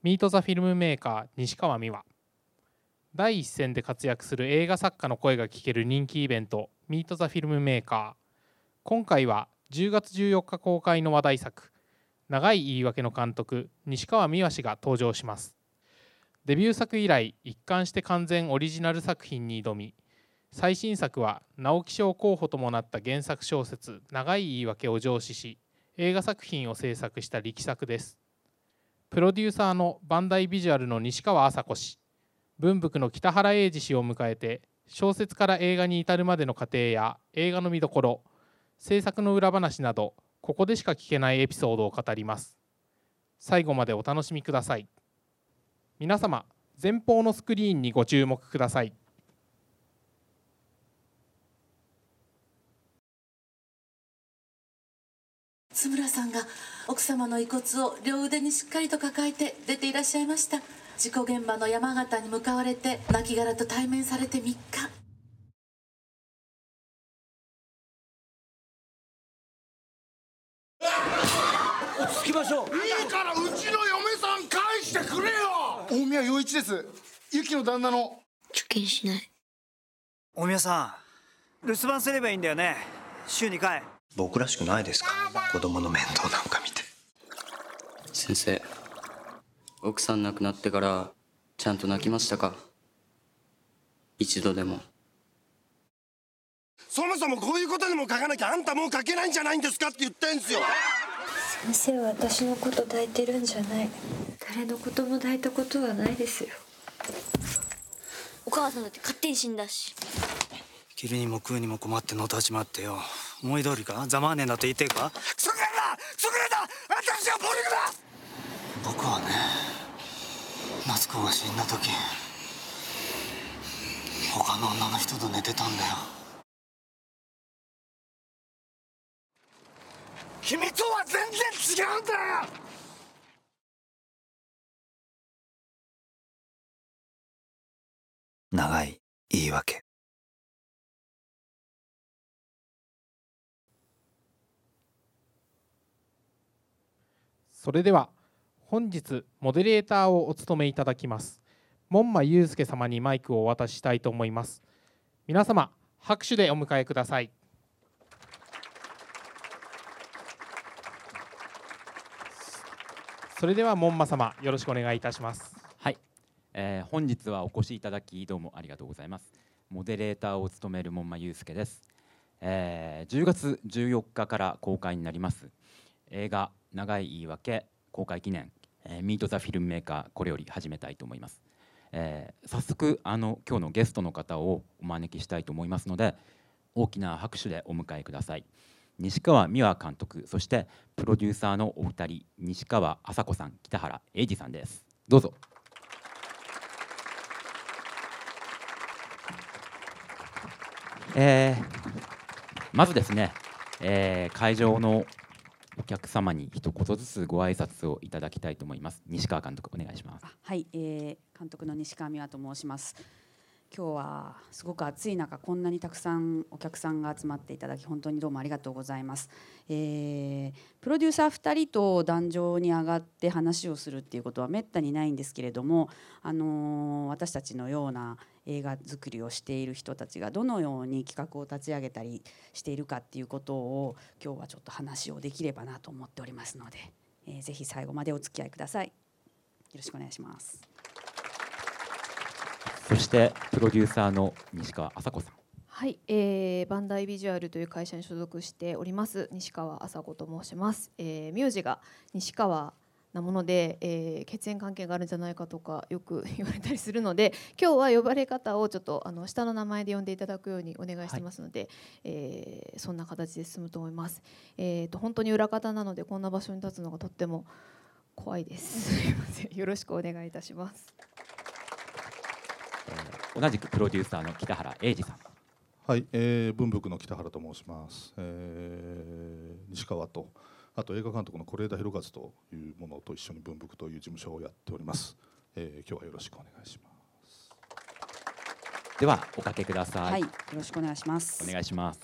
ミート・ザ・フィルムメーカー西川美和。第一線で活躍する映画作家の声が聞ける人気イベントミート・ザ・フィルムメーカー。今回は10月14日公開の話題作長い言い訳の監督西川美和氏が登場します。デビュー作以来一貫して完全オリジナル作品に挑み最新作は直木賞候補ともなった原作小説「長い言い訳」を上司し映画作品を制作した力作です。プロデューサーのバンダイビジュアルの西川麻子氏。文福の北原英二氏を迎えて小説から映画に至るまでの過程や映画の見どころ制作の裏話などここでしか聞けないエピソードを語ります。最後までお楽しみください。皆様前方のスクリーンにご注目ください。津村さんが奥様の遺骨を両腕にしっかりと抱えて出ていらっしゃいました。事故現場の山形に向かわれて亡骸と対面されて3日。落ち着きましょう。いいからうちの嫁さん返してくれよ。大宮洋一です。ユキの旦那の。受験しない。大宮さん留守番すればいいんだよね。週2回僕らしくないですか？子供の面倒なんか見て。先生奥さん亡くなってからちゃんと泣きましたか？一度でも。そもそもこういうことにも書かなきゃあんたもう書けないんじゃないんですかって言ってんすよ。先生は私のこと抱いてるんじゃない。誰のことも抱いたことはないですよ。お母さんだって勝手に死んだし。着るにも食うにも困ってのたちまってよ思い通りか？ざまあねえんだと言ってえか？クソがだクソがだ私は暴力だ！僕はね夏子が死んだ時他の女の人と寝てたんだよ。君とは全然違うんだよ！長い言い訳それでは本日モデレーターをお務めいただきます。門馬祐介様にマイクをお渡ししたいと思います。皆様拍手でお迎えください。それでは門馬様よろしくお願いいたします。はい、えー本日はお越しいただきどうもありがとうございます。モデレーターを務める門馬祐介です、えー10月14日から公開になります。映画長い言い訳公開記念、えーミートザフィルムメーカーこれより始めたいと思います、えー早速あの今日のゲストの方をお招きしたいと思いますので大きな拍手でお迎えください。西川美和監督そしてプロデューサーのお二人西川麻子さん北原英二さんです。どうぞ。えーまずですね、えー会場の客様に一言ずつご挨拶をいただきたいと思います西川監督お願いしますはい、えー、監督の西川美和と申します。今日はすごく暑い中こんなにたくさんお客さんが集まっていただき本当にどうもありがとうございます。えープロデューサー2人と壇上に上がって話をするっていうことはめったにないんですけれども、あのー私たちのような映画作りをしている人たちがどのように企画を立ち上げたりしているかっていうことを今日はちょっと話をできればなと思っておりますので、えーぜひ最後までお付き合いください。よろしくお願いします。そしてプロデューサーの西川麻子さん。はい、えー、バンダイビジュアルという会社に所属しております西川麻子と申します、えー、名字が西川なもので、えー、血縁関係があるんじゃないかとかよく言われたりするので今日は呼ばれ方をちょっとあの下の名前で呼んでいただくようにお願いしてますので、えーそんな形で進むと思います、えー、と本当に裏方なのでこんな場所に立つのがとっても怖いです。すいません。よろしくお願いいたします。同じくプロデューサーの北原英二さん。はい、えー、文福の北原と申します、えー、西川とあと映画監督の是枝裕和というものと一緒に文福という事務所をやっております、えー、今日はよろしくお願いします。ではおかけください、はい、よろしくお願いします。お願いします。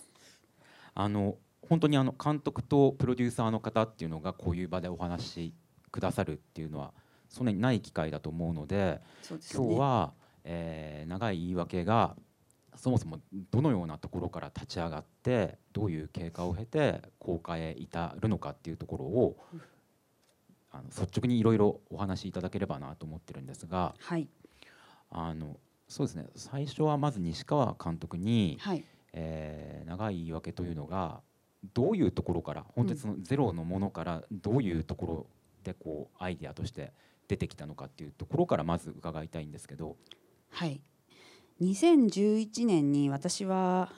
あの本当にあの監督とプロデューサーの方っていうのがこういう場でお話しくださるっていうのはそんなにない機会だと思うのでそうですね。今日は、えー長い言い訳がそもそもどのようなところから立ち上がってどういう経過を経て公開へ至るのかっていうところを、あの率直にいろいろお話しいただければなと思ってるんですが、はい。あのそうですね。最初はまず西川監督に、はい。えー長い言い訳というのがどういうところから本当にそのゼロのものからどういうところでこうアイデアとして出てきたのかっていうところからまず伺いたいんですけど。はい。2011年に私は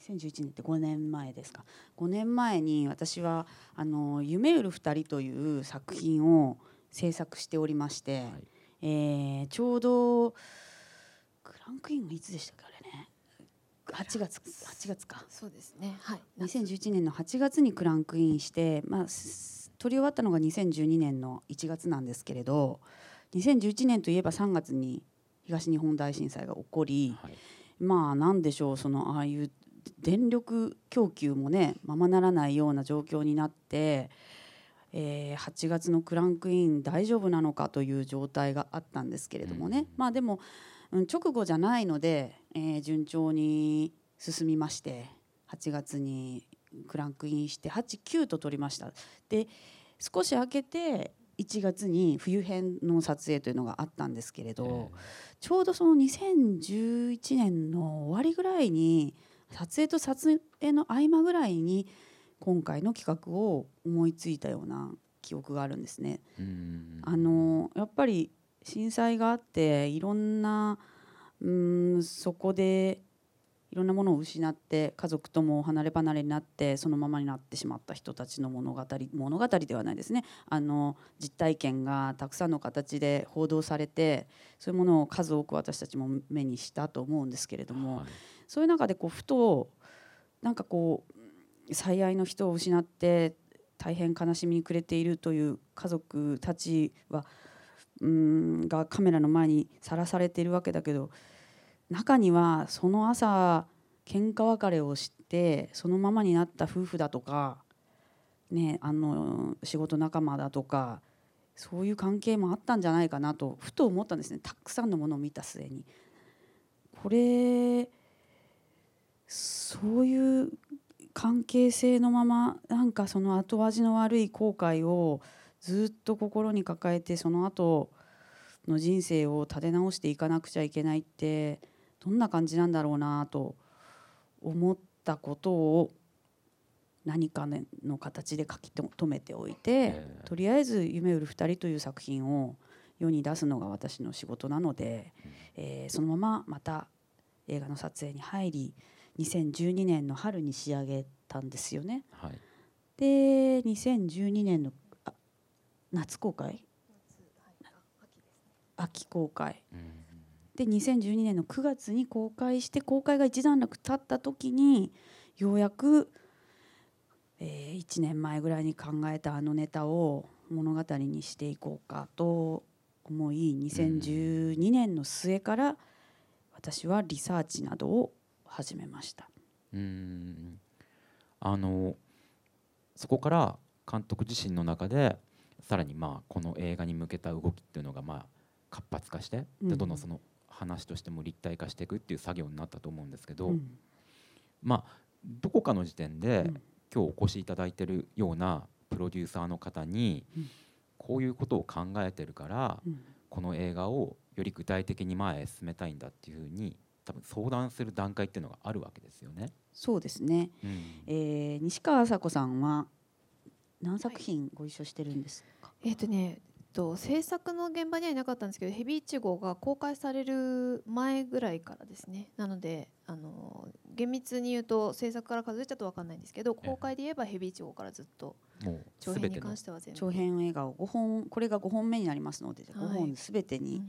2011年って5年前ですか。5年前に私はあの「夢売る二人」という作品を制作しておりまして、えーちょうどクランクインがいつでしたかあれね。8月8月か。そうですね。はい。2011年の8月にクランクインして、まあ、す撮り終わったのが2012年の1月なんですけれど2011年といえば3月に東日本大震災が起こり、まあなんでしょうそのああいう電力供給もねままならないような状況になって、えー8月のクランクイン大丈夫なのかという状態があったんですけれどもね、まあでも、うん、直後じゃないので、えー順調に進みまして8月にクランクインして89と取りました。で少し空けて1月に冬編の撮影というのがあったんですけれど、ちょうどその2011年の終わりぐらいに撮影と撮影の合間ぐらいに今回の企画を思いついたような記憶があるんですね。あのやっぱり震災があっていろんなうーんそこでいろんなものを失って家族とも離れ離れになってそのままになってしまった人たちの物語物語ではないですね。あの実体験がたくさんの形で報道されてそういうものを数多く私たちも目にしたと思うんですけれども、そういう中でこうふとなんかこう最愛の人を失って大変悲しみに暮れているという家族たちはうーんがカメラの前にさらされているわけだけど中にはその朝喧嘩別れをしてそのままになった夫婦だとか、ね、あの仕事仲間だとかそういう関係もあったんじゃないかなとふと思ったんですねたくさんのものを見た末に。これそういう関係性のままなんかその後味の悪い後悔をずっと心に抱えてその後の人生を立て直していかなくちゃいけないってどんな感じなんだろうなと思ったことを何かの形で書き留めておいて、とりあえず「夢売る二人」という作品を世に出すのが私の仕事なので、えーそのまままた映画の撮影に入り2012年の春に仕上げたんですよね。はい。で2012年のあ夏公開？秋公開、で2012年の9月に公開して公開が一段落経った時にようやく、え1年前ぐらいに考えたあのネタを物語にしていこうかと思い2012年の末から私はリサーチなどを始めました。うーんあのそこから監督自身の中でさらにまあこの映画に向けた動きっていうのがまあ活発化して、うんでどんどんその話としても立体化していくっていう作業になったと思うんですけど、うん。まあどこかの時点で、今日お越しいただいてるようなプロデューサーの方に、うん。こういうことを考えてるから、うん。この映画をより具体的に前へ進めたいんだっていうふうに多分相談する段階っていうのがあるわけですよね。そうですね、うん。えー西川麻子さんは何作品ご一緒してるんですか、えっ、とね、と制作の現場にはいなかったんですけど、ヘビーイチゴが公開される前ぐらいからですね。なので、あの厳密に言うと制作から数えちゃうとわかんないんですけど、公開で言えばヘビーイチゴからずっと長編に関しては全部。長編映画を5本これが5本目になりますので5はい。本すべてに、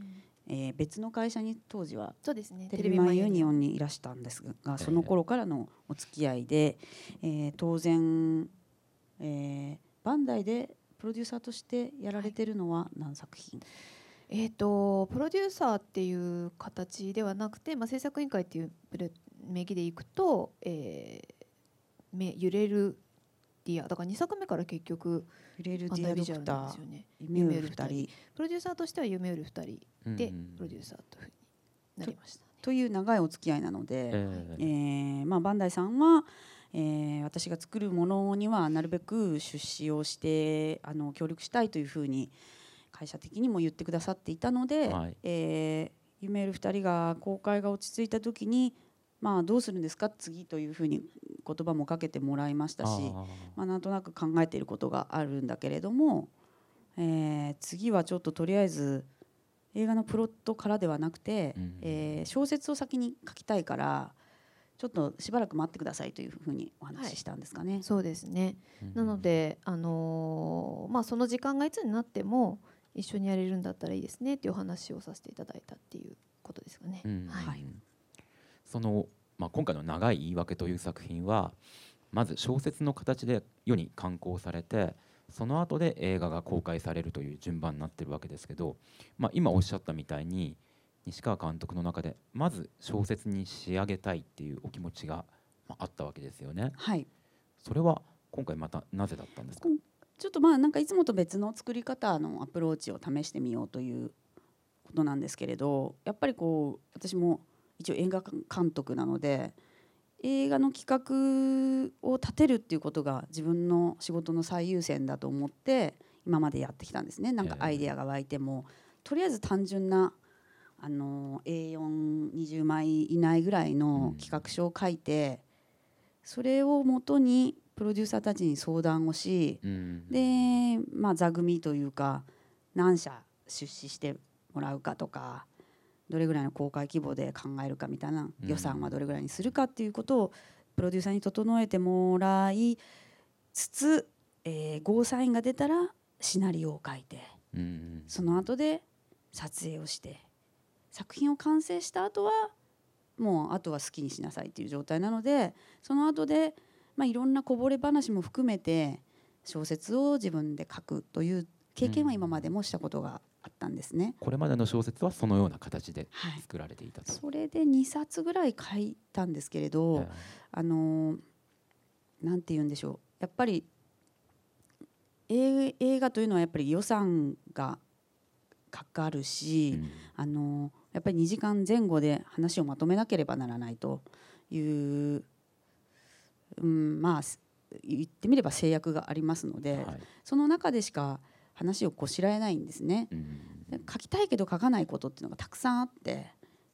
えー別の会社に当時はそうですね。テレビマンユニオンにいらしたんですがその頃からのお付き合いで、えー当然、えーバンダイでプロデューサーとしてやられてるのは何作品、えー、とプロデューサーっていう形ではなくて、まあ、制作委員会っていう名義でいくと、えーめ揺れるディアだから2作目から結局揺れるバンダイビジュアルなんですよね。夢売る二人。プロデューサーとしては夢売る2人でうんプロデューサーというふうになりました、という長いお付き合いなので、ええーまあ、バンダイさんは、えー私が作るものにはなるべく出資をしてあの協力したいというふうに会社的にも言ってくださっていたので、はい。えーる2人が公開が落ち着いた時に、まあ、どうするんですか？次というふうに言葉もかけてもらいましたしまあ、なんとなく考えていることがあるんだけれども、えー次はちょっととりあえず映画のプロットからではなくて、えー小説を先に書きたいからちょっとしばらく待ってくださいというふうにお話ししたんですかね。そうですね、なので、あのーまあ、その時間がいつになっても一緒にやれるんだったらいいですねっていうお話をさせていただいたっていうことですかね。うん。はい、その、まあ、今回の「長い言い訳」という作品はまず小説の形で世に刊行されてその後で映画が公開されるという順番になってるわけですけど、まあ、今おっしゃったみたいに西川監督の中でまず小説に仕上げたいっていうお気持ちがまああったわけですよね。はい、それは今回またなぜだったんですか？ちょっとまあなんかいつもと別の作り方のアプローチを試してみようということなんですけれどやっぱりこう私も一応映画監督なので映画の企画を立てるっていうことが自分の仕事の最優先だと思って今までやってきたんですね。なんかアイデアが湧いても、とりあえず単純なあの A420 枚以内ぐらいの企画書を書いて、それをもとにプロデューサーたちに相談をし、で、まあ、座組というか何社出資してもらうかとかどれぐらいの公開規模で考えるかみたいな予算はどれぐらいにするかっていうことをプロデューサーに整えてもらいつつ、えーゴーサインが出たらシナリオを書いてうん。その後で撮影をして作品を完成した後はもうあとは好きにしなさいっていう状態なのでその後でまあいろんなこぼれ話も含めて小説を自分で書くという経験は今までもしたことがあったんですね。これまでの小説はそのような形で作られていたと。それで2冊ぐらい書いたんですけれど、あのなんて言うんでしょう。やっぱり映映画というのはやっぱり予算がかかるし、あのやっぱり2時間前後で話をまとめなければならないという、うん、まあす言ってみれば制約がありますので、その中でしか話をこしらえないんですね。で書きたいけど書かないことっていうのがたくさんあって、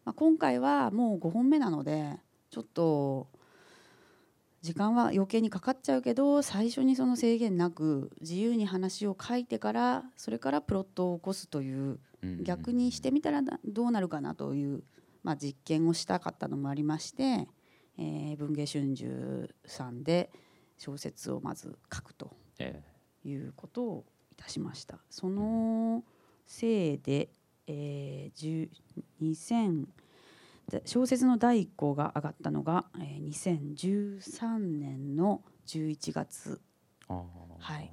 まあ、今回はもう5本目なのでちょっと時間は余計にかかっちゃうけど最初にその制限なく自由に話を書いてからそれからプロットを起こすという逆にしてみたらなどうなるかなという、まあ、実験をしたかったのもありまして、えー文藝春秋さんで小説をまず書くとえいうことをいたしました。そのせいで、えー、10 2000で小説の第一項が上がったのが、えー、2013年の11月、はい、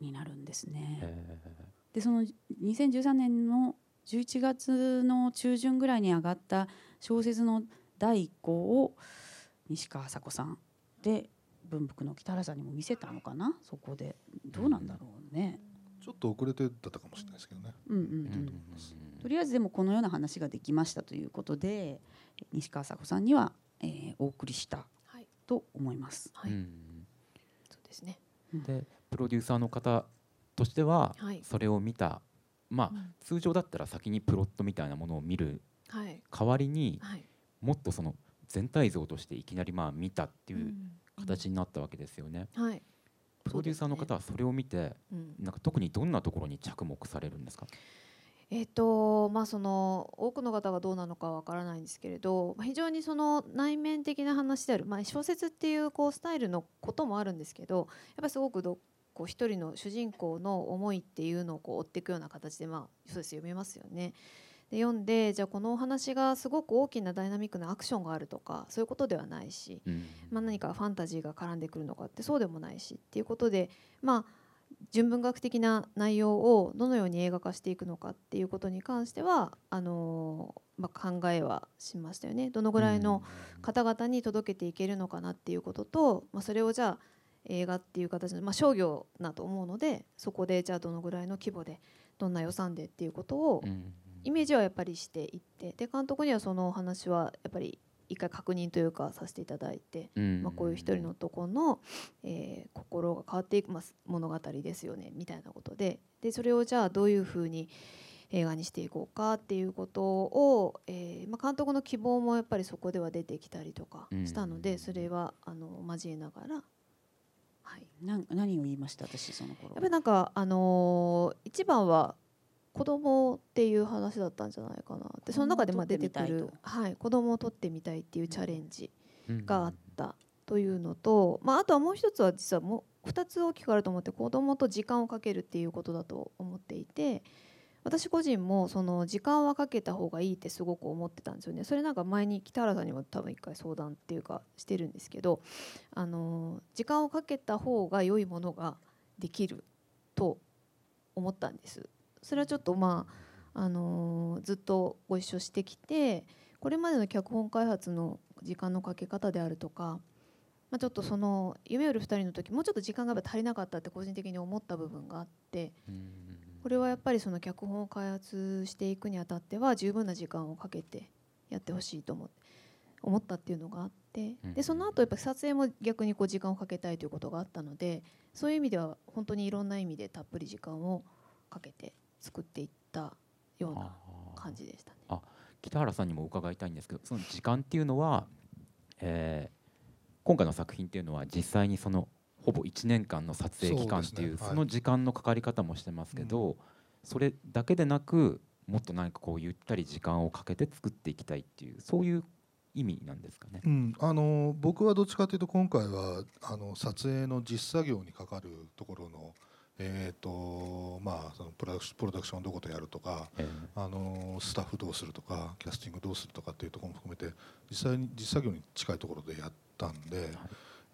になるんですね。でその2013年の11月の中旬ぐらいに上がった小説の第一項を西川麻子さんで文福の北原さんにも見せたのかな？そこでどうなんだろうね。ちょっと遅れてだったかもしれないですけどね。うんうんうんとりあえずでもこのような話ができましたということで西川麻子さんには、えーお送りしたと思います。はいうんそうですね。でプロデューサーの方としてははい。それを見た、まあ、通常だったら先にプロットみたいなものを見るはい。代わりに、はい。もっとその全体像としていきなりまあ見たっていう形になったわけですよね。はい。プロデューサーの方はそれを見て、うん。なんか特にどんなところに着目されるんですか？えっとまあ、その多くの方がどうなのかわからないんですけれどまあ非常にその内面的な話である、まあ、小説っていうこうスタイルのこともあるんですけどやっぱりすごくどこう一人の主人公の思いっていうのをこう追っていくような形で、まあ、小説読めますよね。で読んでじゃあこのお話がすごく大きなダイナミックなアクションがあるとかそういうことではないし、まあ、何かファンタジーが絡んでくるのかってそうでもないしっていうことでまあ純文学的な内容をどのように映画化していくのかっていうことに関してはあのーまあ、考えはしましたよね。どのぐらいの方々に届けていけるのかなっていうことと、まあ、それをじゃあ映画っていう形で、まあ、商業だと思うのでそこでじゃあどのぐらいの規模でどんな予算でっていうことをイメージはやっぱりしていってで監督にはそのお話はやっぱり一回確認というかさせていただいて、まあ、こういう一人の男の、えー、心が変わっていく、まあ、物語ですよねみたいなことで。でそれをじゃあどういうふうに映画にしていこうかっていうことを、えーまあ、監督の希望もやっぱりそこでは出てきたりとかしたので、それはあの交えながら。はい、な何を言いました？私その頃やっぱりなんかあのー、一番は子供っていう話だったんじゃないかなでその中でまあ出てくる。はい、子供を取ってみたいっていうチャレンジがあったというのと、まあ、あとはもう一つは実はもう2つ大きくあると思って子供と時間をかけるっていうことだと思っていて私個人もその時間はかけた方がいいってすごく思ってたんですよね。それなんか前に北原さんにも多分一回相談っていうかしてるんですけどあの時間をかけた方が良いものができると思ったんです。それはちょっとまああのずっとご一緒してきてこれまでの脚本開発の時間のかけ方であるとかまあ、ちょっとその夢よる2人の時もうちょっと時間が足りなかったって個人的に思った部分があってこれはやっぱりその脚本を開発していくにあたっては十分な時間をかけてやってほしいと思って思ったっていうのがあってでその後やっぱ撮影も逆にこう時間をかけたいということがあったのでそういう意味では本当にいろんな意味でたっぷり時間をかけて作っていったような感じでしたね。あ北原さんにも伺いたいんですけどその時間っていうのは、えー、今回の作品っていうのは実際にそのほぼ1年間の撮影期間っていう、ね。はい、その時間のかかり方もしてますけど、うん、それだけでなくもっと何かこうゆったり時間をかけて作っていきたいっていうそういう意味なんですかね、うん、あの僕はどっちかというと今回はあの撮影の実作業にかかるところのえーとまあ、そのプロダクションどことやるとか、えー、あのスタッフどうするとかキャスティングどうするとかっていうところも含めて実際に実作業に近いところでやったんで、はい、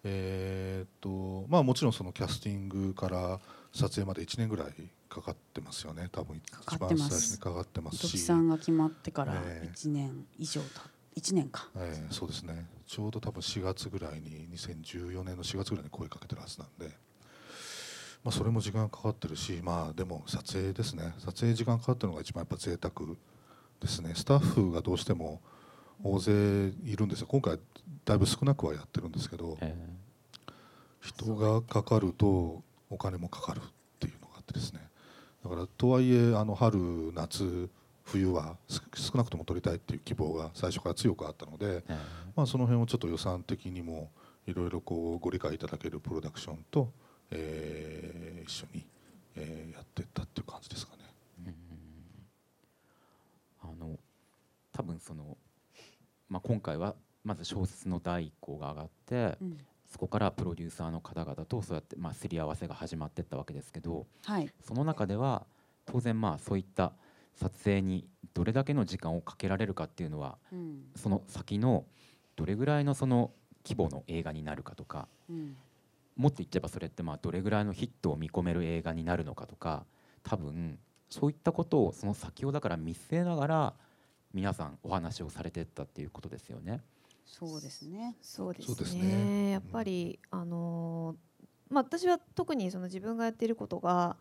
えーとまあ、もちろんそのキャスティングから撮影まで1年ぐらいかかってますよね。多分一番最初にかかってますし。さんが決まってから1年以上た、えー、1年か、えー、そうですね。ちょうど多分4月ぐらいに2014年の4月ぐらいに声かけてるはずなんで。まあ、それも時間かかってるし、まあ、でも撮影ですね。撮影時間かかってるのが一番やっぱ贅沢ですね。スタッフがどうしても大勢いるんですよ。今回だいぶ少なくはやってるんですけど、人がかかるとお金もかかるっていうのがあってですね。だからとはいえあの春夏冬は少なくとも撮りたいっていう希望が最初から強くあったので、まあ、その辺をちょっと予算的にもいろいろこうご理解いただけるプロダクションとえー、一緒に、えー、やってったっていう感じですかね。あの多分その、まあ、今回はまず小説の第一項が上がって、うん、そこからプロデューサーの方々とそうやってまあすり合わせが始まっていったわけですけど、はい、その中では当然まあそういった撮影にどれだけの時間をかけられるかっていうのは、うん、その先のどれぐらいのその規模の映画になるかとか、うん、もっと言っちゃえばそれってまあどれぐらいのヒットを見込める映画になるのかとか多分そういったことをその先をだから見据えながら皆さんお話をされてったっていうことですよね。そうですね。そうですね。ねやっぱり、うん、あのまあ私は特にその自分がやっていることが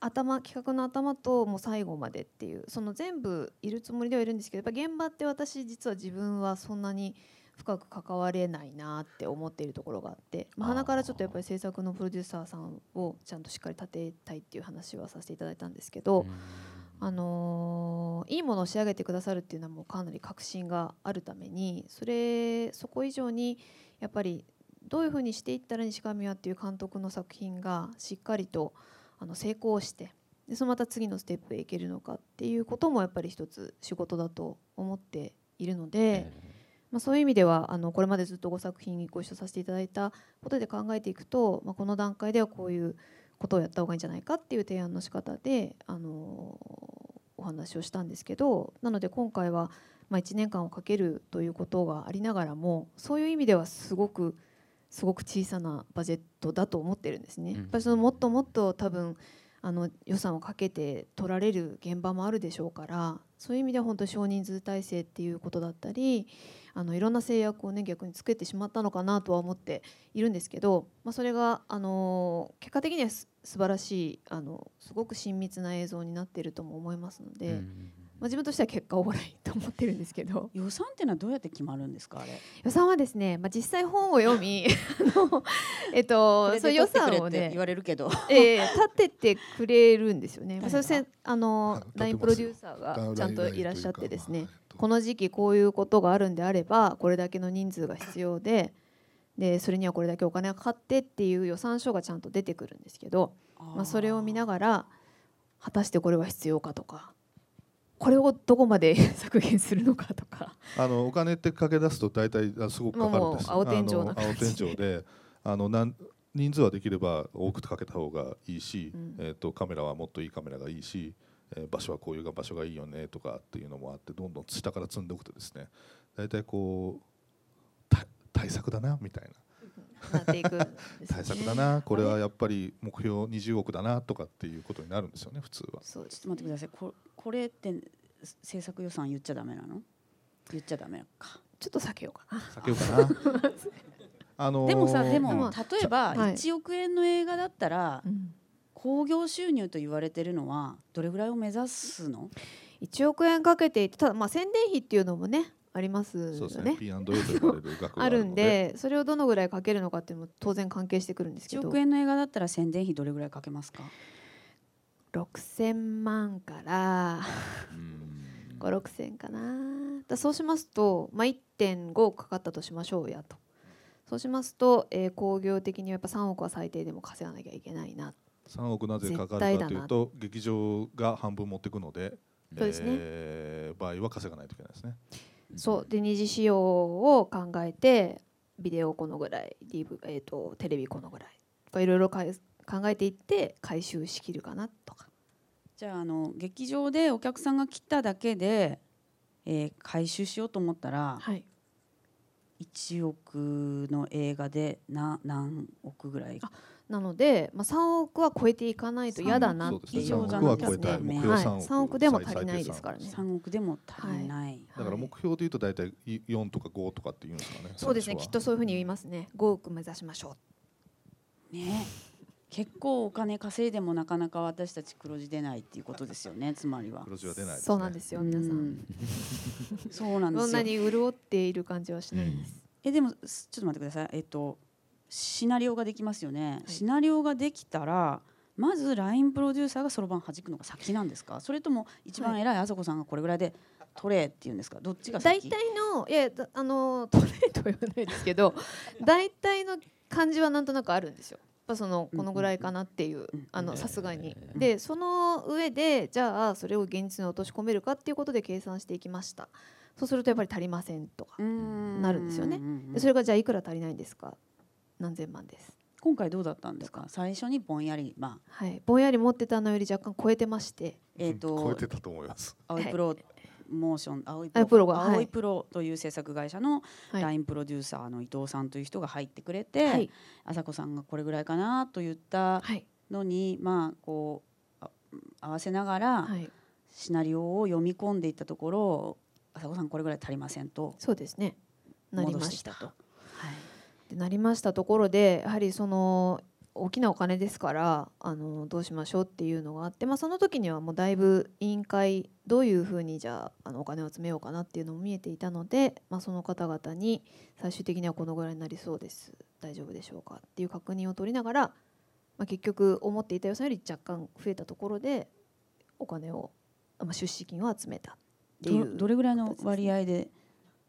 頭企画の頭ともう最後までっていうその全部いるつもりではいるんですけどやっぱ現場って私実は自分はそんなに深く関われないなって思っているところがあって、まあ、鼻からちょっとやっぱり制作のプロデューサーさんをちゃんとしっかり立てたいっていう話はさせていただいたんですけど、あのー、いいものを仕上げてくださるっていうのはもうかなり確信があるためにそれそこ以上にやっぱりどういうふうにしていったら西上はっていう監督の作品がしっかりとあの成功してでそのまた次のステップへ行けるのかっていうこともやっぱり一つ仕事だと思っているので。まあ、そういう意味ではあのこれまでずっとご作品ご一緒させていただいたことで考えていくと、まあ、この段階ではこういうことをやった方がいいんじゃないかっていう提案の仕方であのお話をしたんですけどなので今回はまあ1年間をかけるということがありながらもそういう意味ではすごくすごく小さなバジェットだと思ってるんですね。やっぱりそのもっともっと多分あの予算をかけて取られる現場もあるでしょうからそういう意味では本当に少人数体制っていうことだったりあのいろんな制約をね逆につけてしまったのかなとは思っているんですけど、まあ、それがあの結果的にはす素晴らしいあのすごく親密な映像になっているとも思いますので。まあ、自分としては結果オーライと思ってるんですけど。予算っていうのはどうやって決まるんですかあれ？予算はですね、まあ、実際本を読み あの、えっと、そう予算をね言われるけど、ええ立ててくれるんですよね。まあ、そしてあの LINE プロデューサーがちゃんといらっしゃってですねこの時期こういうことがあるんであればこれだけの人数が必要ででそれにはこれだけお金がかかってっていう予算書がちゃんと出てくるんですけどまあ、それを見ながら果たしてこれは必要かとかこれをどこまで 削減するのかとか。あのお金ってかけ出すと大体すごくかかるんです青天井青天井であのなん人数はできれば多くかけた方がいいし、うん、えーと、カメラはもっといいカメラがいいし、えー、場所はこういう場所がいいよねとかっていうのもあってどんどん下から積んでおくとですね大体こう対策だなみたいな。なっていく、ね、対策だなこれはやっぱり目標20億だなとかっていうことになるんですよね普通は。そうちょっと待ってください。ここれって制作予算言っちゃダメなの？言っちゃダメ。か。ちょっと避けようかな。避けようかな。あのー、でもさでも例えば1億円の映画だったら、興行収入と言われてるのはどれぐらいを目指すの？1億円かけていてただまあ宣伝費っていうのもねありますよね。ね。あるんでそれをどのぐらいかけるのかっていうのも当然関係してくるんですけど。1億円の映画だったら宣伝費どれぐらいかけますか？6000万から。56000かな。だそうしますと、まあ、1.5かかったとしましょうやと。そうしますと、えー、工業的にはやっぱ3億は最低でも稼がなきゃいけないな3億なぜかかるかというと劇場が半分持っていくのでそうですね、えー、場合は稼がないといけないですね。そうで二次使用を考えてビデオこのぐらい、DV えーと、テレビこのぐらいいろいろ考えていって回収しきるかなとか。じゃああの劇場でお客さんが来ただけで、えー、回収しようと思ったら、はい、1億の映画でな何億ぐらいなので、まあ、3億は超えていかないと嫌だなっていうじゃなくて、ね、はい、3億でも足りないですからね。3億でも足りない、はい、だから目標でいうと大体4とか5とかっていうんですかね。そうですね。きっとそういうふうに言いますね。5億目指しましょう。ね。結構お金稼いでもなかなか私たち黒字出ないっていうことですよね。つまりは。黒字は出ない、ね、そうなんですよ皆さん、ん、そうなんですよ。そんなに潤っている感じはしないです、うん、えでもちょっと待ってください。えっとシナリオができますよね、はい、シナリオができたらまず LINE プロデューサーがそろばん弾くのが先なんですか？それとも一番偉いあさこさんがこれぐらいで取れっていうんですか？どっちが大体のいやあの取れとは言わないですけど大体の感じはなんとなくあるんですよ。ぱそのこのぐらいかなっていうさすがに。でその上でじゃあそれを現実に落とし込めるかっていうことで計算していきました。そうするとやっぱり足りませんとかなるんですよね。でそれがじゃあいくら足りないんですか？何千万です。今回どうだったんですか？最初にぼんやりまあ。はい。ぼんやり持ってたのより若干超えてまして。えっ、と超えてたと思います。青いプロモーション青いプロ青いプロという制作会社の LINE プロデューサーの伊藤さんという人が入ってくれて、はい、朝子さんがこれぐらいかなと言ったのに、まあこう合わせながらシナリオを読み込んでいったところ朝子さんこれぐらい足りませんと。そうですね。なりましたと。でなりましたところでやはりその大きなお金ですからあのどうしましょうっていうのがあって、まあ、その時にはもうだいぶ委員会どういうふうにじゃああのお金を集めようかなっていうのも見えていたので、まあ、その方々に最終的にはこのぐらいになりそうです。大丈夫でしょうかっていう確認を取りながら、まあ、結局思っていた予算より若干増えたところでお金を、まあ、出資金を集めたっていうどれぐらいの割合で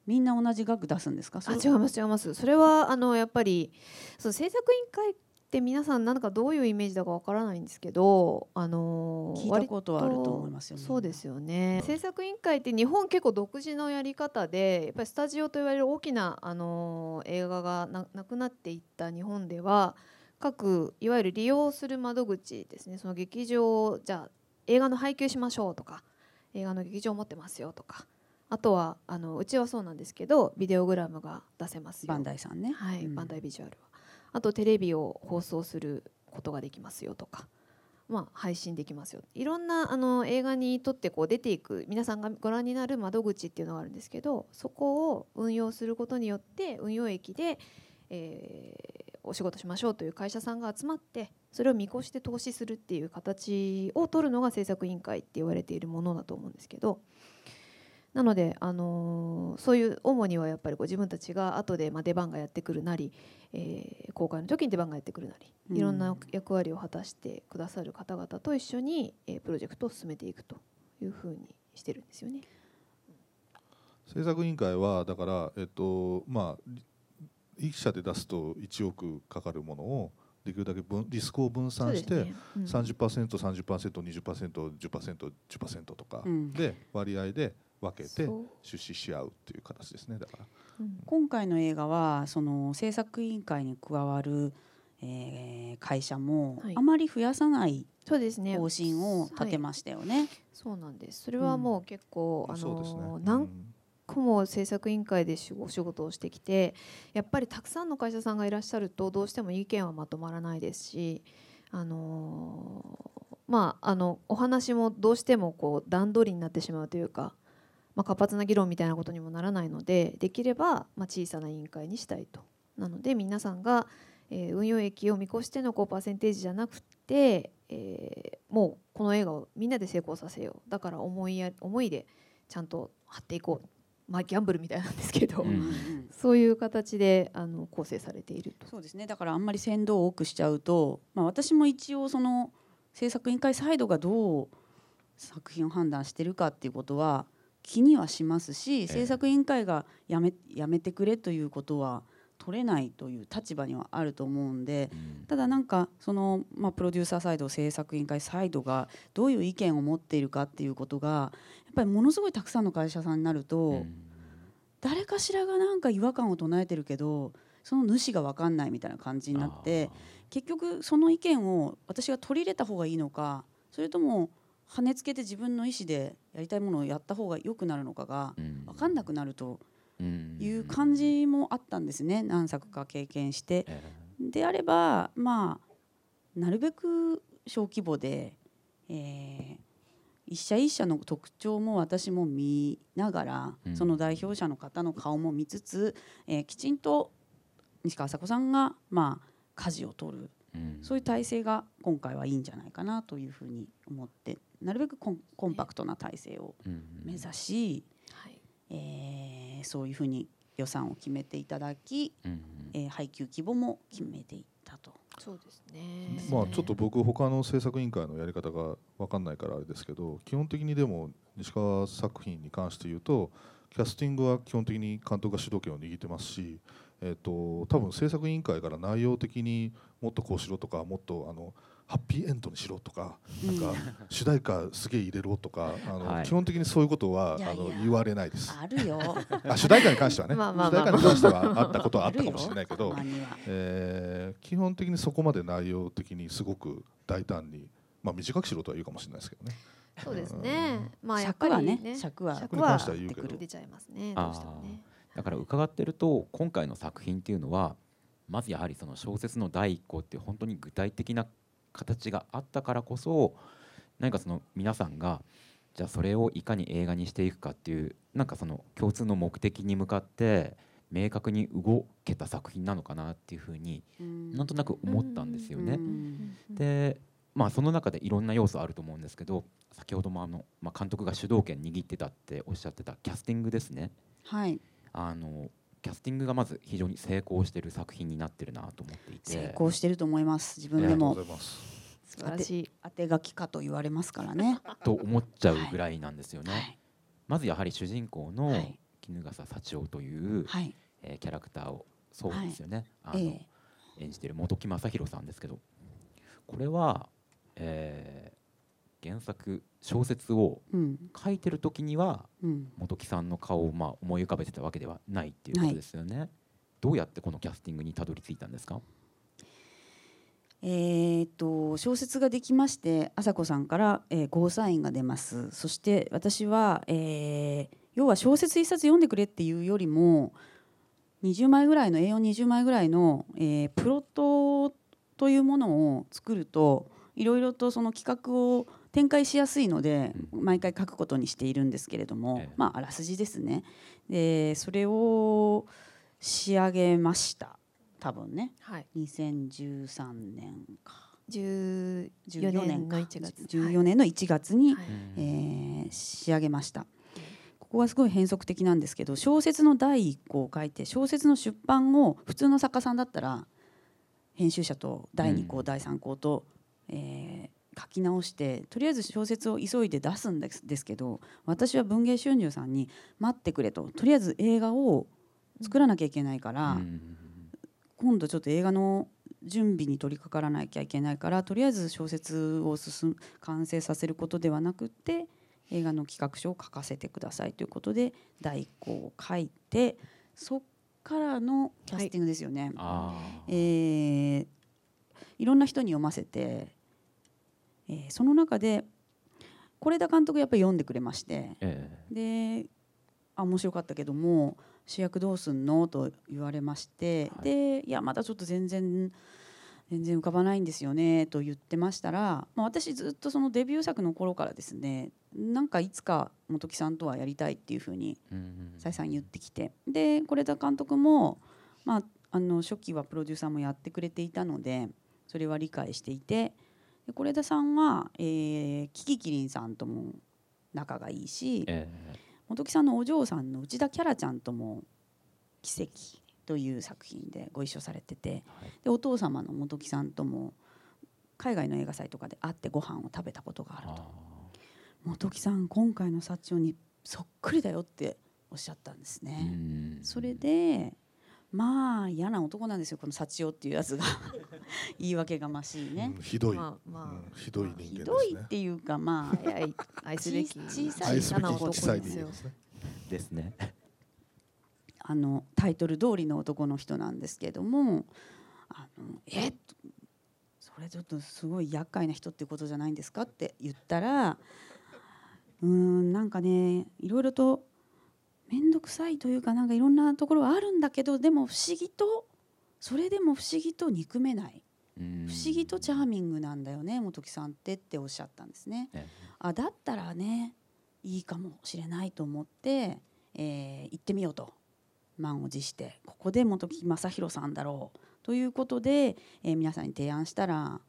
みんな同じ額出すんですか？あ違います違いますそれはあのやっぱりその制作委員会って皆さんなんかどういうイメージだかわからないんですけど、あのー、聞いたことはあると思いますよね。そうですよね。制作委員会って日本結構独自のやり方で、やっぱりスタジオと言われる大きなあのー、映画がななくなっていった日本では、各いわゆる利用する窓口ですね。その劇場じゃあ映画の配給しましょうとか、映画の劇場を持ってますよとか。あとはあのうちはそうなんですけどビデオグラムが出せますよ。バンダイさんね。はい、うん、バンダイビジュアルは。あとテレビを放送することができますよとか。まあ、配信できますよ。いろんなあの映画にとってこう出ていく皆さんがご覧になる窓口っていうのがあるんですけどそこを運用することによって運用益で、えーお仕事しましょうという会社さんが集まってそれを見越して投資するっていう形を取るのが制作委員会って言われているものだと思うんですけどなので、あのーそういう主にはやっぱりこう自分たちが後でまあ出番がやってくるなり、えー公開の時に出番がやってくるなりいろんな役割を果たしてくださる方々と一緒に、えープロジェクトを進めていくというふうにしてるんですよね。制作委員会はだから、えっとまあ、リ1社で出すと1億かかるものをできるだけ分リスクを分散して、そうですね。うん。30%30%20%10%10% とかうん。で割合で分けて出資し合うっていう形ですねだから。今回の映画はその制作委員会に加わる、えー会社もはい。あまり増やさないそうですね。方針を立てましたよね。そうなんです。それはもう結構、うですね。のー何個も制作委員会でしお仕事をしてきてやっぱりたくさんの会社さんがいらっしゃるとどうしても意見はまとまらないですし、あのーまああのお話もどうしてもこう段取りになってしまうというか、まあ、活発な議論みたいなことにもならないのでできれば、まあ、小さな委員会にしたいと。なので皆さんが、えー運用益を見越してのこうパーセンテージじゃなくて、えーもうこの映画をみんなで成功させようだから思いや思いでちゃんと張っていこうまあギャンブルみたいなんですけど、そういう形であの構成されていると。そうですねだからあんまり先導を多くしちゃうと、まあ、私も一応その制作委員会サイドがどう作品を判断してるかっていうことは気にはしますし、制作委員会がやめやめてくれということは取れないという立場にはあると思うんで、ただなんかその、まあ、プロデューサーサイド制作委員会サイドがどういう意見を持っているかっていうことがやっぱりものすごいたくさんの会社さんになると、誰かしらがなんか違和感を唱えてるけどその主が分かんないみたいな感じになって結局その意見を私が取り入れた方がいいのかそれとも跳ねつけて自分の意思でやりたいものをやった方が良くなるのかが分かんなくなるという感じもあったんですね。何作か経験して。であればまあなるべく小規模で、えー一社一社の特徴も私も見ながら、うん。その代表者の方の顔も見つつ、えーきちんと西川紗子さんがまあ舵を取る、そういう体制が今回はいいんじゃないかなというふうに思ってなるべくコンコンパクトな体制を目指し、えーそういうふうに予算を決めていただき、えー配給規模も決めていったと。そうですね。まあちょっと僕他の制作委員会のやり方が分かんないからあれですけど基本的にでも西川作品に関して言うとキャスティングは基本的に監督が主導権を握ってますし、えー、と多分制作委員会から内容的にもっとこうしろとかもっとあのハッピーエンドにしろとかなんか主題歌すげえ入れろとかあの、はい。基本的にそういうことはあの言われないです。あるよ。あ主題歌に関してはね。まあまあまあ主題歌に関してはあったことはあったかもしれないけどえー基本的にそこまで内容的にすごく大胆に、まあ、短くしろとは言うかもしれないですけどね。そうですね。まあやっぱり尺はね。ね、尺は。尺に関しては言うけど。出ちゃいますね。どうしてもね。だから伺ってると今回の作品っていうのはまずやはりその小説の第一項っていう本当に具体的な形があったからこそ何かその皆さんがじゃあそれをいかに映画にしていくかっていうなんかその共通の目的に向かって明確に動けた作品なのかなっていうふうになんとなく思ったんですよね。でまあその中でいろんな要素あると思うんですけど先ほどもあの、まあ、監督が主導権握ってたっておっしゃってたキャスティングですね。はいあのキャスティングがまず非常に成功している作品になってるなと思っていて。成功してると思います自分でも。ありがとうございます。素晴らしい。当て書きかと言われますからね。と思っちゃうぐらいなんですよね。まずやはり主人公の衣笠幸男という、はい。えーキャラクターをそうですよね、あのはいえ。演じている本木雅弘さんですけど。これは、えー原作小説をうん。書いてる時には、うん。本木さんの顔をまあ思い浮かべてたわけではないっていうことですよね。どうやってこのキャスティングにたどり着いたんですか？えー、と小説ができまして朝子さんから、えーゴーサインが出ます。そして私は、えー要は小説一冊読んでくれっていうよりも20枚ぐらいの A420 枚ぐらいの、えープロットというものを作るといろいろとその企画を展開しやすいので、毎回書くことにしているんですけれども、まああらすじですね。でそれを仕上げました。多分ね、はい、2013年か。14 14年のか。1月。14年の1月に、はい。えー仕上げました。ここはすごい変則的なんですけど小説の第一項を書いて小説の出版を普通の作家さんだったら編集者と第二項、第三項と、えー書き直してとりあえず小説を急いで出すんですですけど私は文芸春秋さんに待ってくれと。とりあえず映画を作らなきゃいけないから、今度ちょっと映画の準備に取り掛からなきゃいけないからとりあえず小説を進む完成させることではなくって映画の企画書を書かせてくださいということで第一項を書いてそっからのキャスティングですよね。えーいろんな人に読ませて、えーその中で是枝監督やっぱり読んでくれまして、であ面白かったけども主役どうすんのと言われまして、でいやまだちょっと全然全然浮かばないんですよねと言ってましたら、まあ、私ずっとそのデビュー作の頃からですねなんかいつか本木さんとはやりたいっていうふうに再三言ってきてで是枝監督も、まあ、あの初期はプロデューサーもやってくれていたのでそれは理解していてで是枝さんは、えー、キキキリンさんとも仲がいいし、本木さんのお嬢さんの内田キャラちゃんとも「奇跡」という作品でご一緒されてて、でお父様の本木さんとも海外の映画祭とかで会ってご飯を食べたことがあると。本木さん今回の幸男にそっくりだよっておっしゃったんですね。それでまあ嫌な男なんですよこの幸男っていうやつが 言い訳がましいね。ひどい、まあまあうんひどい人間ですね。ひどいっていうかまあ愛愛すべき小さい愛すべき男小さいですよですね。ですね。あのタイトル通りの男の人なんですけどもあのえそれちょっとすごい厄介な人っていうことじゃないんですかって言ったらうーんなんかねいろいろと面倒くさいというかなんかいろんなところはあるんだけどでも不思議とそれでも不思議と憎めない。不思議とチャーミングなんだよね本木さんってっておっしゃったんですね。あだったらねいいかもしれないと思って、えー行ってみようと。満を持してここで本木正弘さんだろう。ということで、えー皆さんに提案したら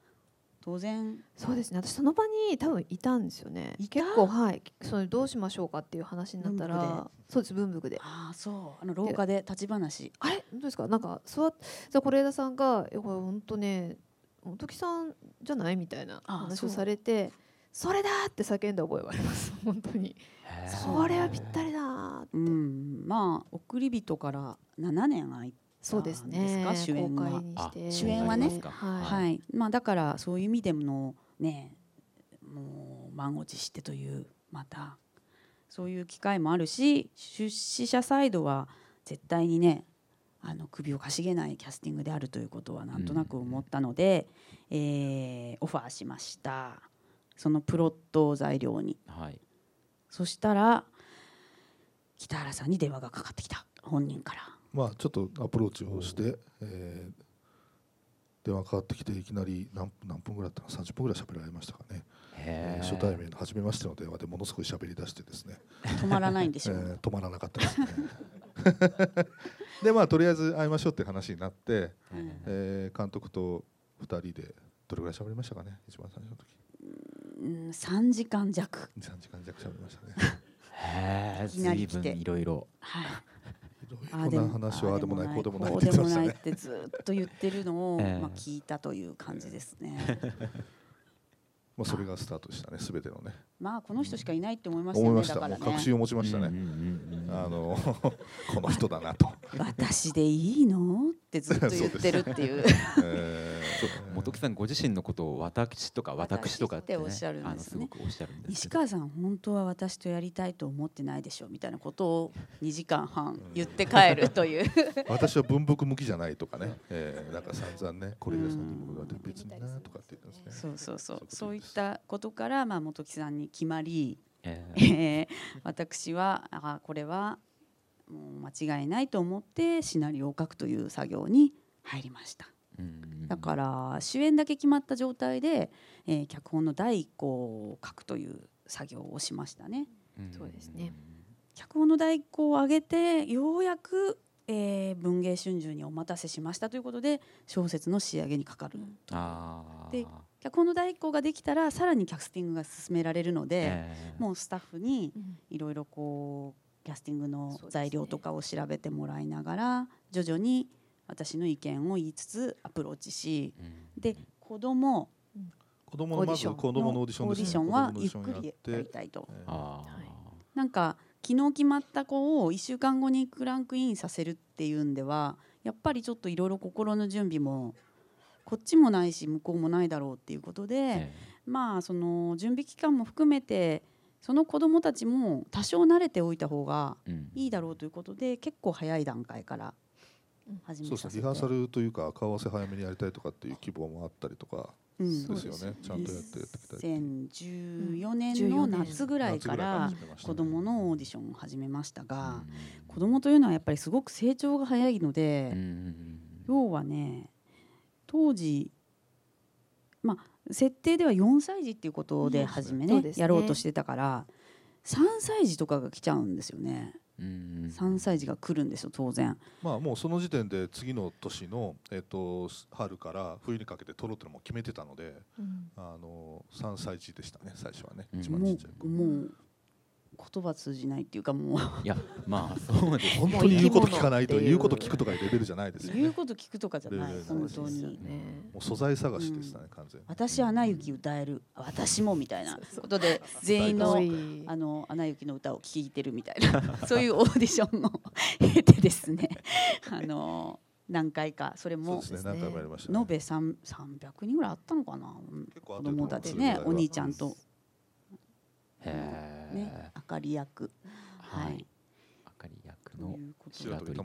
当然。そうですね。私その場に多分いたんですよね。結構はい。それどうしましょうかっていう話になったらそうです文福で。ああそう。あの廊下で立ち話。あれ？本当ですか？なんか座っじゃあ是枝さんが「いやこれ本当ね本木さんじゃない?」みたいなあ話をされて「それだ!」って叫んだ覚えがあります。本当に。それはぴったりだーうん。まあ送り人から7年空いたそうですんねか？主演は。主演はね。はい。はい。まあだからそういう意味でのねもう満を持してというまたそういう機会もあるし出資者サイドは絶対にねあの首をかしげないキャスティングであるということはなんとなく思ったので、えーオファーしました。そのプロットを材料に、はい。そしたら北原さんに電話がかかってきた。本人からまあちょっとアプローチをして、えー電話かかってきていきなり何何分ぐらいだったかな30分ぐらい喋られましたかね、えー初対面の初めましての電話でものすごい喋り出してですね。止まらないんでしょう。えー止まらなかったですね。でまあとりあえず会いましょうって話になって、えー監督と2人でどれぐらい喋りましたかね一番最初の時。うん3時間弱。3時間弱喋りましたね。へえいきなり来て。随分いろいろ。はいこんな話はああでもないこうでもないこうでもないってずっと言ってるのを、ええ。まあ、聞いたという感じですね。まあそれがスタートでしたねすべてのねまあこの人しかいないって思いましたよね。思いました、だからね。確信を持ちましたね、あの この人だなと。私でいいの？ってずっと言ってるっていう。そう。本木さんご自身のことを私とか私とかって,、ね、っておっしゃるんですね。すごくおっしゃるんです西川さん本当は私とやりたいと思ってないでしょみたいなことを2時間半言って帰るという。私は文福向きじゃないとかね、えー、なんか散々ねこれでさんにも言われて別になとかって言ってますね。そうそうそう。そういったことからまあ本木さんに決まり、ええー 私はあこれはもう間違いないと思ってシナリオを書くという作業に入りました。だから主演だけ決まった状態で、えー、脚本の第一項を書くという作業をしましたね。そうですね脚本の第一項を上げてようやく、えー、文藝春秋にお待たせしましたということで小説の仕上げにかかる。で脚本の第一稿ができたらさらにキャスティングが進められるので、えー、もうスタッフにいろいろこうキャスティングの材料とかを調べてもらいながら、徐々に私の意見を言いつつアプローチし、うん、で子供子供のまず子供のオーディション、ね、オーディションはゆっくりやりたいと。なんか昨日決まった子を1週間後にクランクインさせるっていうんではやっぱりちょっといろいろ心の準備もこっちもないし向こうもないだろうっていうことで、えー、まあその準備期間も含めてその子どもたちも多少慣れておいた方がいいだろうということで、うん、結構早い段階から始めそうですねリハーサルというか顔合わせ早めにやりたいとかっていう希望もあったりとかですよね、うん、ちゃんとやってやっていきたい2014年の夏ぐらいから子どものオーディションを始めましたが、うん、子どもというのはやっぱりすごく成長が早いので、うん、要はね当時まあ設定では4歳児っていうことで初めね,、やろうとしてたから3歳児とかが来ちゃうんですよね。3歳児が来るんですよ当然。まあもうその時点で次の年の、えーと、春から冬にかけて取ろうってのも決めてたので、うん、あの3歳児でしたね最初はね、一番ちっちゃいもう言葉通じないっていうかもう。いやまあそうです本当に言うこと聞かないと言うこと聞くとかいうレベルじゃないですよ、ね、言うこと聞くとかじゃない本当に、もう素材探しでしたね、完全に。私アナ雪歌える。私もみたいなことで全員のあのアナ雪の歌を聴いてるみたいな。そういうオーディションを経てですね。あの何回か。それも延べ300人ぐらいあったのかな。子供たちねお兄ちゃんとね、あかり役、はい、あかり役の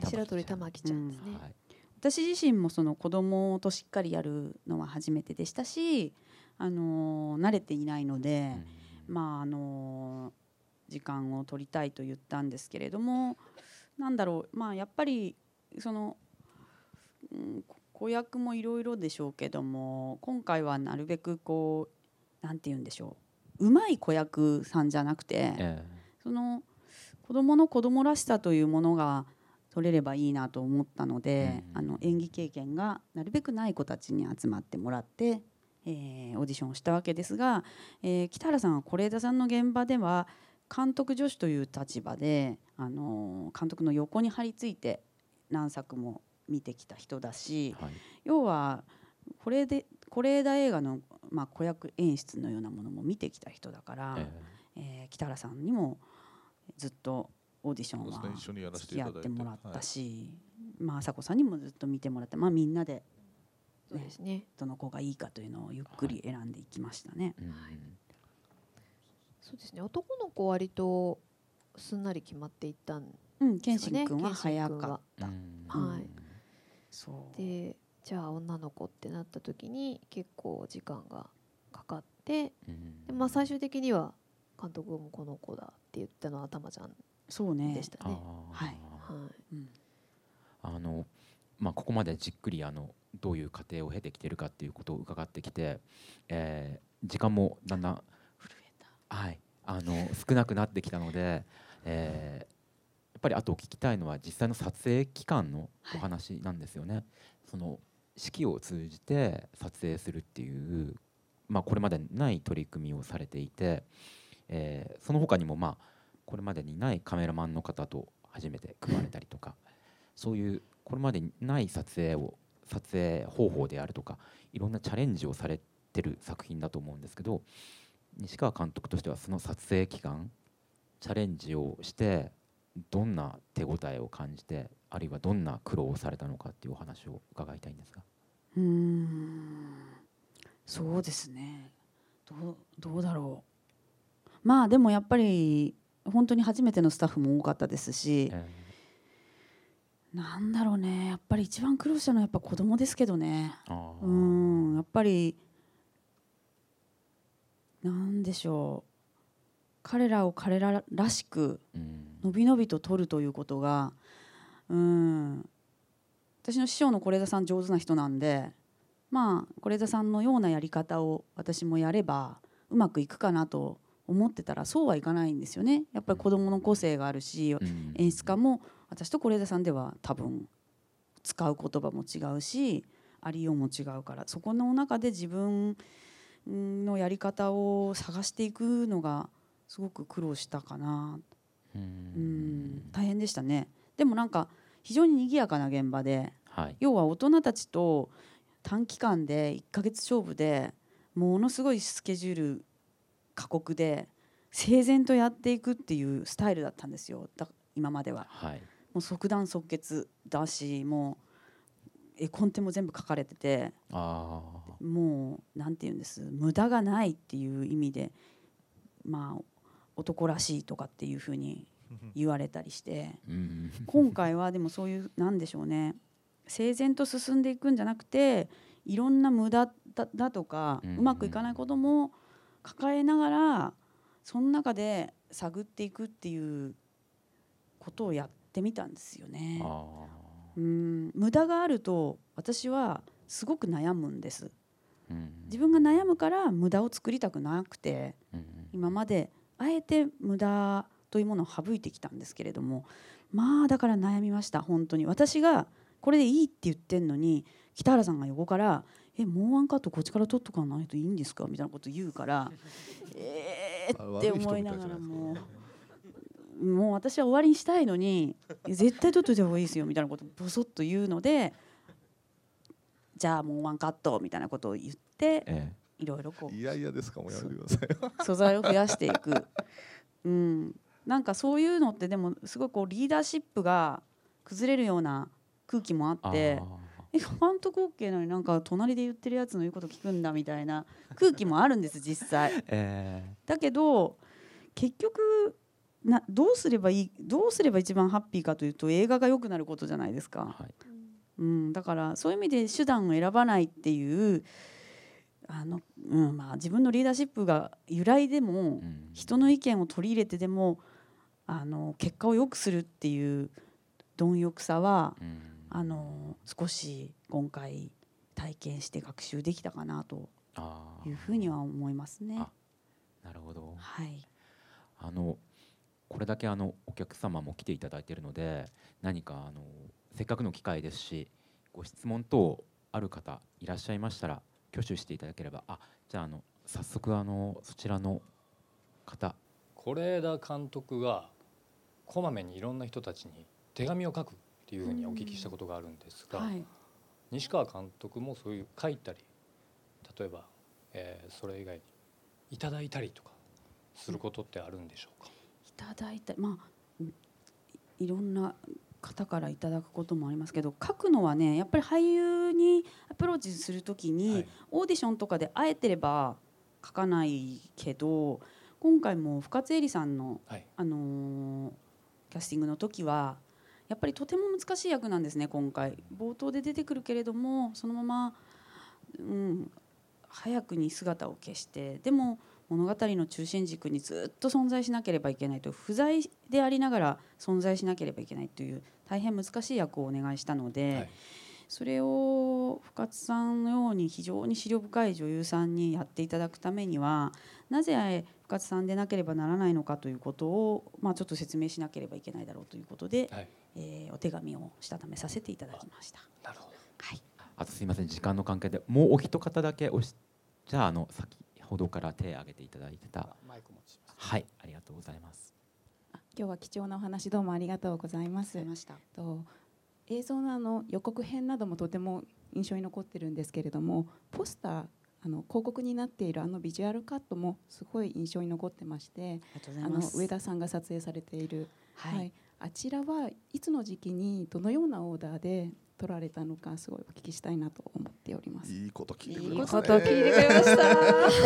白鳥玉木ちゃん。ですね、うん。はい、私自身もその子供としっかりやるのは初めてでしたし、あのー、慣れていないので、うん、まああのー、時間を取りたいと言ったんですけれどもなんだろうまあやっぱりその、うん、子役もいろいろでしょうけども今回はなるべくこうなんて言うんでしょううまい子役さんじゃなくて、えー、その子供の子供らしさというものが取れればいいなと思ったので、うん、あの演技経験がなるべくない子たちに集まってもらって、えー、オーディションをしたわけですが、えー、北原さんは是枝さんの現場では監督助手という立場で、あの監督の横に張り付いて何作も見てきた人だし、はい、要はこれで是枝映画のまあ、子役演出のようなものも見てきた人だから、えー、えー、北原さんにもずっとオーディションは付き合ってもらったし、まあ朝子さんにもずっと見てもらって、まあ、みんなで、ね、そうですね、どの子がいいかというのをゆっくり選んでいきましたね。はい、そうですね。男の子割とすんなり決まっていったんですよね。うん、健信君は早かった。は。い。そう。でじゃあ女の子ってなった時に結構時間がかかって、でまあ、最終的には監督もこの子だって言ったのは頭ちゃんでしたね。はい、はい。うん、あのまあ、ここまでじっくりあのどういう過程を経てきてるかっていうことを伺ってきて、えー、時間もだんだんはい、あの少なくなってきたので、えー、やっぱりあと聞きたいのは実際の撮影期間のお話なんですよね。はい、その式を通じて撮影するっていう、まあ、これまでない取り組みをされていて、えー、その他にもまあこれまでにないカメラマンの方と初めて組まれたりとかそういうこれまでにない撮影を撮影方法であるとかいろんなチャレンジをされてる作品だと思うんですけど西川監督としてはその撮影期間チャレンジをしてどんな手応えを感じてあるいはどんな苦労をされたのかっていうお話を伺いたいんですが。うん。そうですね。どうどうだろう。まあでもやっぱり本当に初めてのスタッフも多かったですし、えー、なんだろうね。やっぱり一番苦労したのはやっぱ子供ですけどね。うん。やっぱりなんでしょう。彼らを彼ららしくのびのびと撮るということがうん私の師匠の是枝さん上手な人なんでまあ是枝さんのようなやり方を私もやればうまくいくかなと思ってたらそうはいかないんですよね。やっぱり子どもの個性があるし、演出家も私と是枝さんでは多分使う言葉も違うしありようも違うからそこの中で自分のやり方を探していくのがすごく苦労したかな。うん。大変でしたねでもなんか非常に賑やかな現場で、はい、要は大人たちと短期間で1ヶ月勝負でものすごいスケジュール過酷で整然とやっていくっていうスタイルだったんですよ。今までは、はい、もう即断即決だしもう絵コンテも全部書かれててもうなんて言うんです？無駄がないっていう意味でまあ男らしいとかっていうふうに言われたりして、今回はでもそういうなんでしょうね。整然と進んでいくんじゃなくていろんな無駄だだとか、うまくいかないことも抱えながらその中で探っていくっていうことをやってみたんですよね。うん。無駄があると私はすごく悩むんです。自分が悩むから無駄を作りたくなくて、今まであえて無駄というものを省いてきたんですけれどもまあだから悩みました本当に。私がこれでいいって言ってんのに北原さんが横から「えもうワンカットこっちから取っとかないといいんですか?」みたいなこと言うから「えー」って思いながらもうもう私は終わりにしたいのに「絶対取っといた方がいいですよ」みたいなことをボソッと言うので「じゃあもうワンカット」みたいなことを言って、いろいろこういやいやですか？もうやめてください。素材を増やしていく、うん、なんかそういうのってでもすごいこうリーダーシップが崩れるような空気もあってえ監督 OK なのになんか隣で言ってるやつの言うこと聞くんだみたいな空気もあるんです 実際。えだけど結局などうすればいいどうすれば一番ハッピーかというと映画が良くなることじゃないですか、うん、だからそういう意味で手段を選ばないっていうあの、うんまあ、自分のリーダーシップが由来でも、人の意見を取り入れてでもあの結果を良くするっていう貪欲さは、あの少し今回体験して学習できたかなというふうには思いますね。なるほど。はい。あのこれだけあのお客様も来ていただいているので何かあのせっかくの機会ですしご質問等ある方いらっしゃいましたら挙手していただければあじゃああの早速あのそちらの方是枝監督がこまめにいろんな人たちに手紙を書くっていうふうにお聞きしたことがあるんですが、はい。西川監督もそういう書いたり例えば、えーそれ以外にいただいたりとかすることってあるんでしょうか、いただいたまあうんいろんな方からいただくこともありますけど書くのはねやっぱり俳優にアプローチするときに、オーディションとかで会えてれば書かないけど今回も深津絵里さんの、あのーキャスティングの時はやっぱりとても難しい役なんですね今回。冒頭で出てくるけれどもそのまま、うん、早くに姿を消してでも物語の中心軸にずっと存在しなければいけないと不在でありながら存在しなければいけないという大変難しい役をお願いしたので、それを深津さんのように非常に資料深い女優さんにやっていただくためにはなぜ深津さんでなければならないのかということを、まあ、ちょっと説明しなければいけないだろうということで、えーお手紙をしたためさせていただきました。あとすいません時間の関係でもうお一方だけおしじゃああの先ほどから手を挙げていただいてた。はいありがとうございます。今日は貴重なお話どうもありがとうございます。と映像のあの予告編などもとても印象に残ってるんですけれどもポスターあの広告になっているあのビジュアルカットもすごい印象に残ってましてとうございます。の上田さんが撮影されている、はい。あちらはいつの時期にどのようなオーダーで撮られたのかすごいお聞きしたいなと思っております。いいこと聞いていいくれますね。こと聞いてくれました。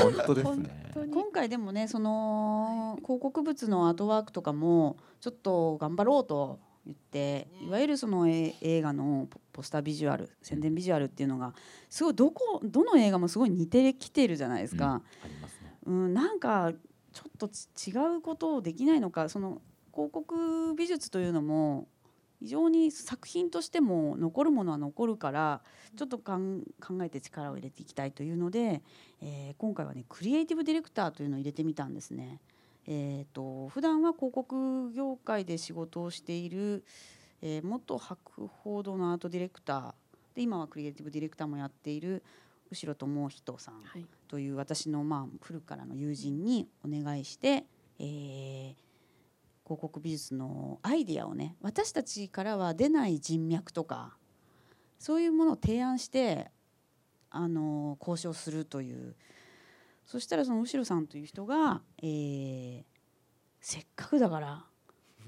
本当ですね今回でもねその広告物のアートワークとかもちょっと頑張ろうと言っていわゆるそのえ映画のポポスタービジュアル宣伝ビジュアルっていうのがすごいどこどの映画もすごい似てきてるじゃないですか。うんなんかちょっとち違うことをできないのかその広告美術というのも非常に作品としても残るものは残るからちょっとかん考えて力を入れていきたいというので、えー今回はねクリエイティブディレクターというのを入れてみたんですね。えー、と普段は広告業界で仕事をしている、えー元博報堂のアートディレクターで今はクリエイティブディレクターもやっている後ろ智人さんという私のまあ古くからの友人にお願いして、えー広告美術のアイディアをね私たちからは出ない人脈とかそういうものを提案してあの交渉するというそしたらその後ろさんという人が、えーせっかくだから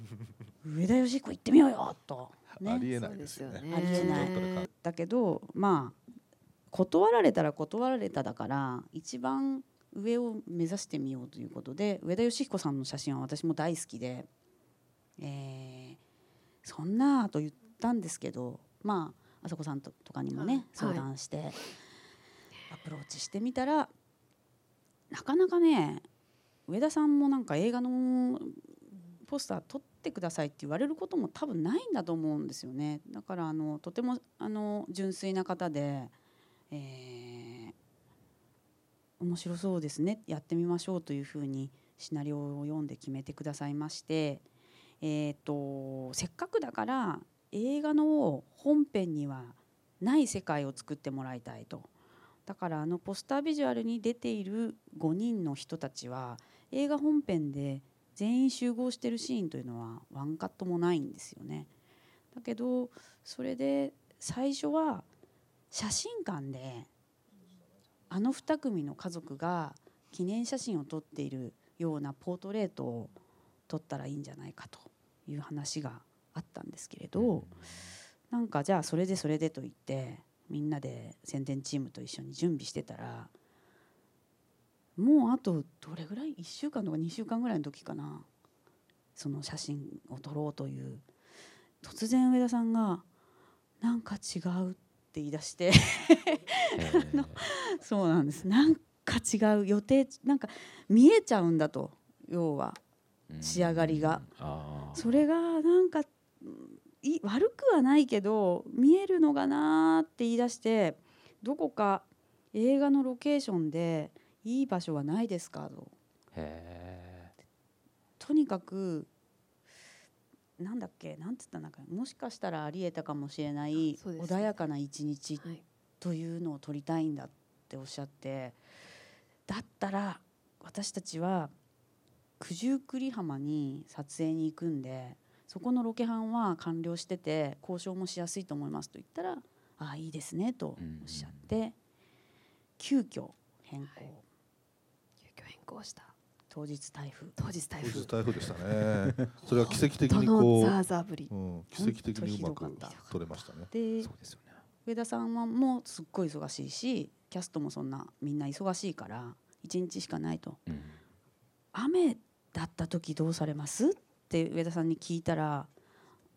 上田義彦行ってみようよと、ありえないですよね。ありえない。だけどまあ断られたら断られただから一番上を目指してみようということで上田義彦さんの写真は私も大好きで、えーそんなと言ったんですけどまああさこさんととかにもね、相談してアプローチしてみたらなかなかね上田さんもなんか映画のポスター撮ってくださいって言われることも多分ないんだと思うんですよね。だからあのとてもあの純粋な方で、えー面白そうですね。やってみましょうというふうにシナリオを読んで決めてくださいまして、えー、とせっかくだから映画の本編にはない世界を作ってもらいたいと。だからあのポスタービジュアルに出ている5人の人たちは映画本編で全員集合してるシーンというのはワンカットもないんですよね。だけどそれで最初は写真館であの2組の家族が記念写真を撮っているようなポートレートを撮ったらいいんじゃないかという話があったんですけれどなんかじゃあそれでそれでと言ってみんなで宣伝チームと一緒に準備してたらもうあとどれぐらい？1週間とか2週間ぐらいの時かな。その写真を撮ろうという。突然上田さんが「なんか違う」って言い出して。あのそうなんです。なんか違う予定なんか見えちゃうんだと要は。仕上がりが。それがなんかうんい悪くはないけど見えるのかなって言い出してどこか映画のロケーションでいい場所はないですかと。とにかくなんだっけなんつったんだっけもしかしたらありえたかもしれない穏やかな一日というのを撮りたいんだっておっしゃってだったら私たちは九十九里浜に撮影に行くんでそこのロケハンは完了してて交渉もしやすいと思いますと言ったら「ああいいですね」とおっしゃって、急遽変更、急遽変更した。当日台風。当日台当日台風でしたね。それは奇跡的にどこう、のザーザーぶり。うん、奇跡的にうまく取れましたね。で上田さんはもうすっごい忙しいしキャストもそんなみんな忙しいから1日しかないと、雨だった時どうされます？って上田さんに聞いたら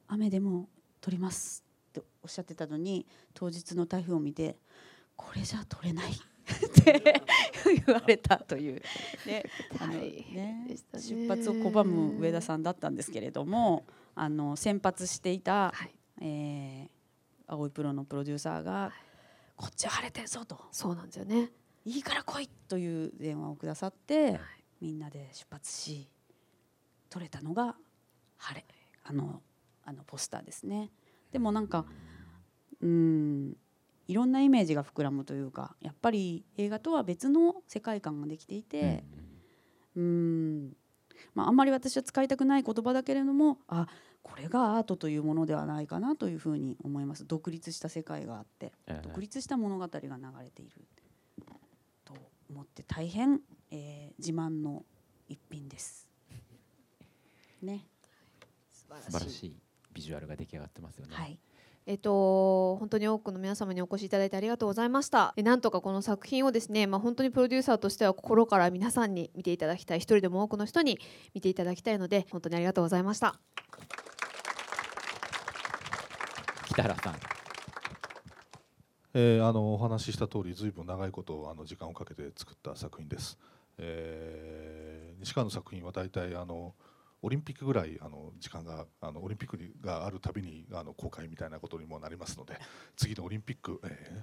雨でも撮りますっておっしゃってたのに当日の台風を見てこれじゃ撮れないって言われたという、ねあのね、出発を拒む上田さんだったんですけれどもあの先発していた、えー青いプロのプロデューサーが「こっちは晴れてるぞ」と「そうなんですよねいいから来い」という電話をくださって、みんなで出発し撮れたのが晴れあのあのポスターですね。でもなんかうんいろんなイメージが膨らむというかやっぱり映画とは別の世界観ができていてうんまあ、あんまり私は使いたくない言葉だけれどもあこれがアートというものではないかなというふうに思います独立した世界があって、ええ独立した物語が流れていると思って大変、えー自慢の一品です。ね。素晴らしいビジュアルが出来上がってますよね。はい。えっと、本当に多くの皆様にお越しいただいてありがとうございました。えなんとかこの作品をですね、まあ、本当にプロデューサーとしては心から皆さんに見ていただきたい、一人でも多くの人に見ていただきたいので、本当にありがとうございました。北原さん。えーあのお話しした通りずいぶん長いことあの時間をかけて作った作品です、えー西川の作品は大体あのオリンピックぐらいあの時間があのオリンピックがあるたびにあの公開みたいなことにもなりますので次のオリンピック、え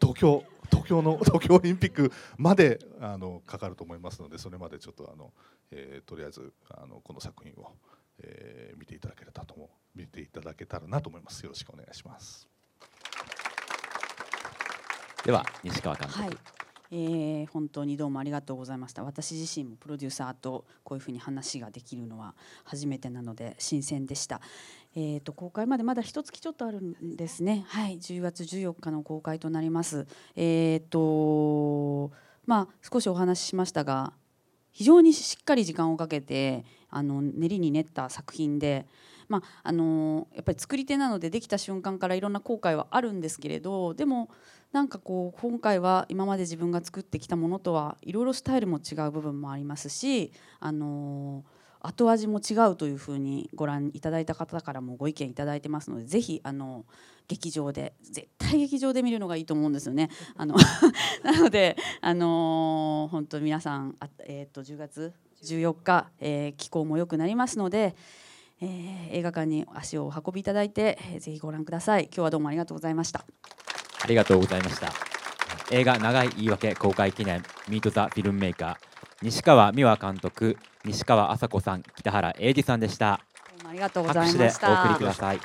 ー、東京東京の 東京オリンピックまであのかかると思いますのでそれまでちょっとあの、えー、とりあえずあのこの作品を、えー、見ていただけたらと思見ていただけたらなと思います。よろしくお願いします。では西川監督、はいえー、本当にどうもありがとうございました。私自身もプロデューサーとこういうふうに話ができるのは初めてなので新鮮でした、えーと、公開までまだ一月ちょっとあるんですね。はい10月14日の公開となります。えっ、ー、とまあ少しお話ししましたが非常にしっかり時間をかけてあの練りに練った作品でまあ、あのやっぱり作り手なのでできた瞬間からいろんな後悔はあるんですけれどでもなんかこう今回は今まで自分が作ってきたものとはいろいろスタイルも違う部分もありますし、あの後味も違うというふうにご覧いただいた方からもご意見いただいてますのでぜひあの劇場で絶対劇場で見るのがいいと思うんですよね。あの なので、あの本当皆さんあ、えー、と10月14日、えー、気候も良くなりますので。えー、映画館に足をお運びいただいて、えー、ぜひご覧ください。今日はどうもありがとうございました。ありがとうございました。映画長い言い訳公開記念ミートザフィルムメーカー。西川美和監督西川麻子さん北原英二さんでした。どうもありがとうございました。拍手でお送りください